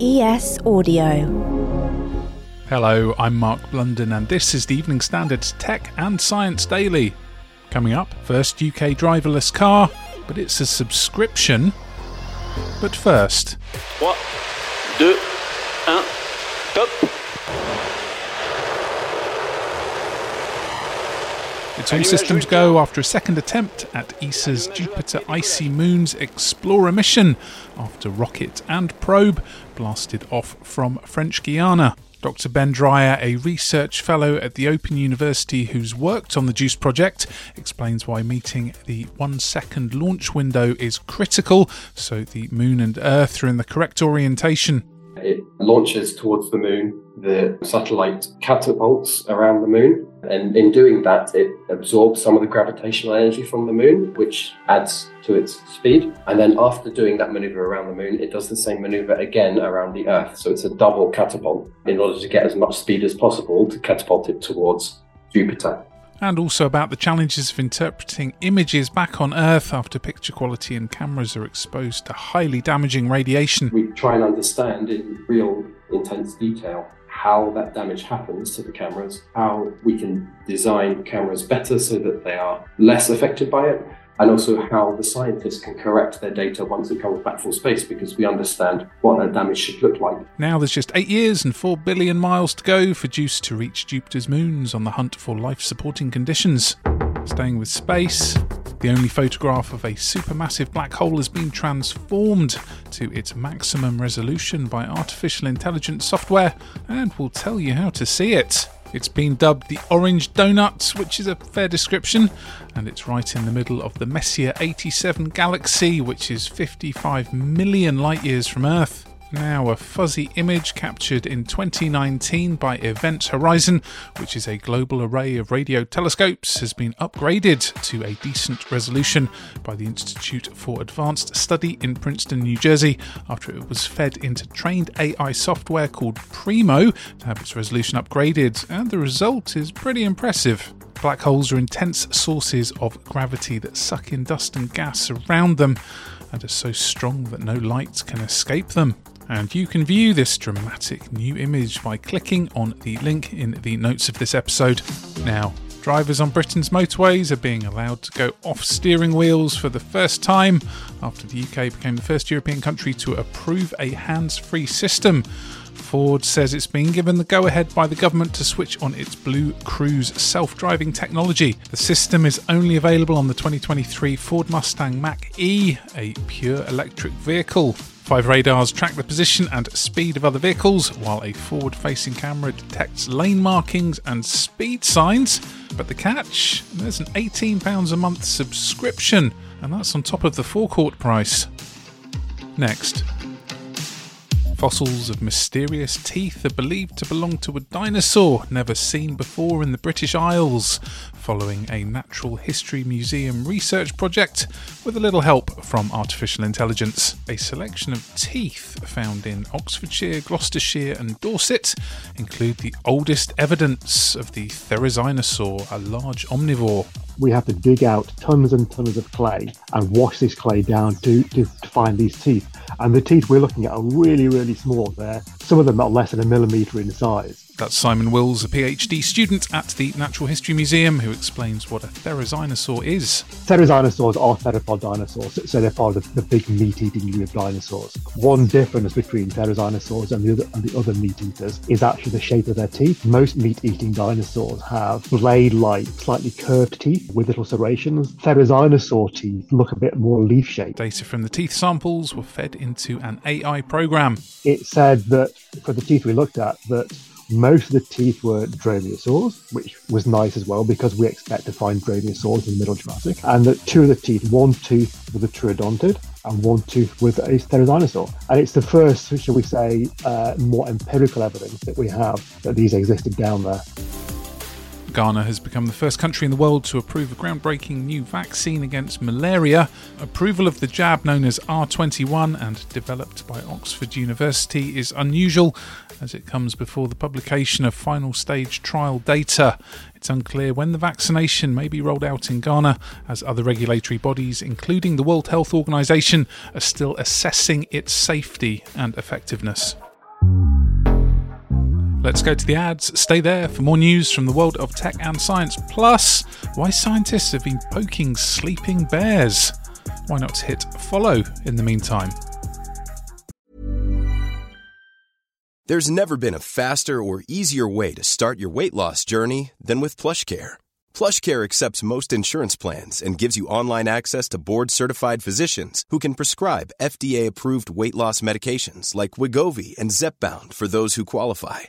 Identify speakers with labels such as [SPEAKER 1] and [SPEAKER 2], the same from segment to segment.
[SPEAKER 1] ES Audio.
[SPEAKER 2] Hello, I'm Mark Blunden, and this is the Evening Standard's Tech and Science Daily. Coming up, first UK driverless car, but it's a subscription. But first,
[SPEAKER 3] Trois, deux, un, top.
[SPEAKER 2] All systems go after a second attempt at ESA's Jupiter Icy Moons Explorer mission after rocket and probe blasted off from French Guiana. Dr. Ben Dryer, a research fellow at the Open University who's worked on the JUICE project, explains why meeting the one second launch window is critical so the Moon and Earth are in the correct orientation.
[SPEAKER 4] It launches towards the moon. The satellite catapults around the moon. And in doing that, it absorbs some of the gravitational energy from the moon, which adds to its speed. And then after doing that maneuver around the moon, it does the same maneuver again around the Earth. So it's a double catapult in order to get as much speed as possible to catapult it towards Jupiter.
[SPEAKER 2] And also about the challenges of interpreting images back on Earth after picture quality and cameras are exposed to highly damaging radiation.
[SPEAKER 4] We try and understand in real intense detail how that damage happens to the cameras, how we can design cameras better so that they are less affected by it, and also how the scientists can correct their data once it comes back from space because we understand what that damage should look like.
[SPEAKER 2] Now there's just eight years and four billion miles to go for JUICE to reach Jupiter's moons on the hunt for life supporting conditions. Staying with space, the only photograph of a supermassive black hole has been transformed to its maximum resolution by artificial intelligence software, and we'll tell you how to see it. It's been dubbed the Orange Donut, which is a fair description, and it's right in the middle of the Messier 87 galaxy, which is 55 million light years from Earth. Now, a fuzzy image captured in 2019 by Event Horizon, which is a global array of radio telescopes, has been upgraded to a decent resolution by the Institute for Advanced Study in Princeton, New Jersey, after it was fed into trained AI software called Primo to have its resolution upgraded, and the result is pretty impressive. Black holes are intense sources of gravity that suck in dust and gas around them and are so strong that no light can escape them. And you can view this dramatic new image by clicking on the link in the notes of this episode. Now, drivers on Britain's motorways are being allowed to go off steering wheels for the first time after the UK became the first European country to approve a hands free system. Ford says it's been given the go ahead by the government to switch on its Blue Cruise self driving technology. The system is only available on the 2023 Ford Mustang Mach E, a pure electric vehicle. Five radars track the position and speed of other vehicles, while a forward facing camera detects lane markings and speed signs. But the catch there's an £18 a month subscription, and that's on top of the forecourt price. Next. Fossils of mysterious teeth are believed to belong to a dinosaur never seen before in the British Isles, following a Natural History Museum research project with a little help from artificial intelligence. A selection of teeth found in Oxfordshire, Gloucestershire, and Dorset include the oldest evidence of the Therizinosaur, a large omnivore.
[SPEAKER 5] we have to dig out tons and tons of clay and wash this clay down to, to, to find these teeth. And the teeth we're looking at are really, really small. They're, some of them are less than a millimetre in size.
[SPEAKER 2] That's Simon Wills, a PhD student at the Natural History Museum, who explains what a Therizinosaur is.
[SPEAKER 5] Therizinosaurs are theropod dinosaurs, so they're part of the big meat-eating group of dinosaurs. One difference between therizinosaurs and the other and the other meat eaters is actually the shape of their teeth. Most meat-eating dinosaurs have blade-like, slightly curved teeth with little serrations. Therizinosaur teeth look a bit more leaf-shaped.
[SPEAKER 2] Data from the teeth samples were fed into an AI program.
[SPEAKER 5] It said that for the teeth we looked at, that most of the teeth were dromaeosaurs, which was nice as well because we expect to find dromaeosaurs in the Middle Jurassic, and that two of the teeth, one tooth was a troodontid and one tooth was a therizinosaur. And it's the first, shall we say, uh, more empirical evidence that we have that these existed down there.
[SPEAKER 2] Ghana has become the first country in the world to approve a groundbreaking new vaccine against malaria. Approval of the jab, known as R21 and developed by Oxford University, is unusual as it comes before the publication of final stage trial data. It's unclear when the vaccination may be rolled out in Ghana, as other regulatory bodies, including the World Health Organization, are still assessing its safety and effectiveness. Let's go to the ads. Stay there for more news from the world of tech and science. Plus, why scientists have been poking sleeping bears. Why not hit follow in the meantime?
[SPEAKER 1] There's never been a faster or easier way to start your weight loss journey than with PlushCare. PlushCare accepts most insurance plans and gives you online access to board-certified physicians who can prescribe FDA-approved weight loss medications like Wegovy and Zepbound for those who qualify.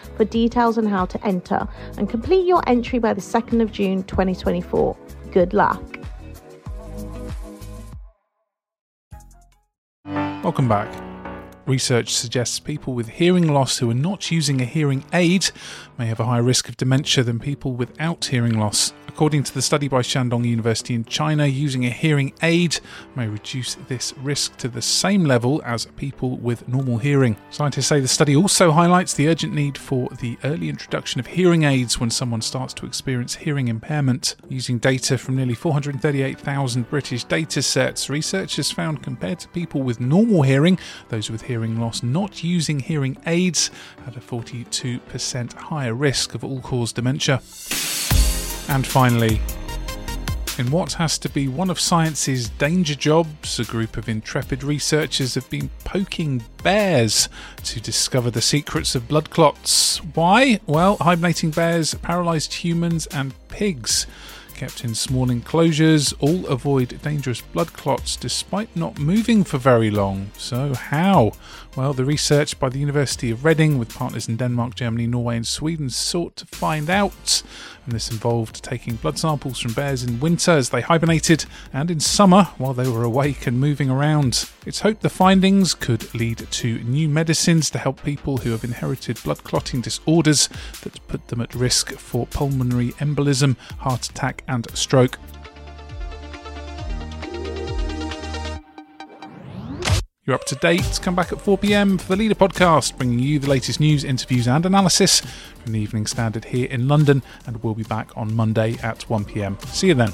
[SPEAKER 6] for details on how to enter and complete your entry by the 2nd of June 2024. Good luck.
[SPEAKER 2] Welcome back. Research suggests people with hearing loss who are not using a hearing aid may have a higher risk of dementia than people without hearing loss. According to the study by Shandong University in China, using a hearing aid may reduce this risk to the same level as people with normal hearing. Scientists say the study also highlights the urgent need for the early introduction of hearing aids when someone starts to experience hearing impairment. Using data from nearly 438,000 British data sets, researchers found compared to people with normal hearing, those with hearing loss not using hearing aids had a 42% higher risk of all cause dementia. And finally, in what has to be one of science's danger jobs, a group of intrepid researchers have been poking bears to discover the secrets of blood clots. Why? Well, hibernating bears, paralysed humans, and pigs kept in small enclosures all avoid dangerous blood clots despite not moving for very long. So, how? Well, the research by the University of Reading, with partners in Denmark, Germany, Norway, and Sweden, sought to find out. And this involved taking blood samples from bears in winter as they hibernated and in summer while they were awake and moving around. It's hoped the findings could lead to new medicines to help people who have inherited blood clotting disorders that put them at risk for pulmonary embolism, heart attack, and stroke. You're up to date. Come back at 4 pm for the Leader podcast, bringing you the latest news, interviews, and analysis from the Evening Standard here in London. And we'll be back on Monday at 1 pm. See you then.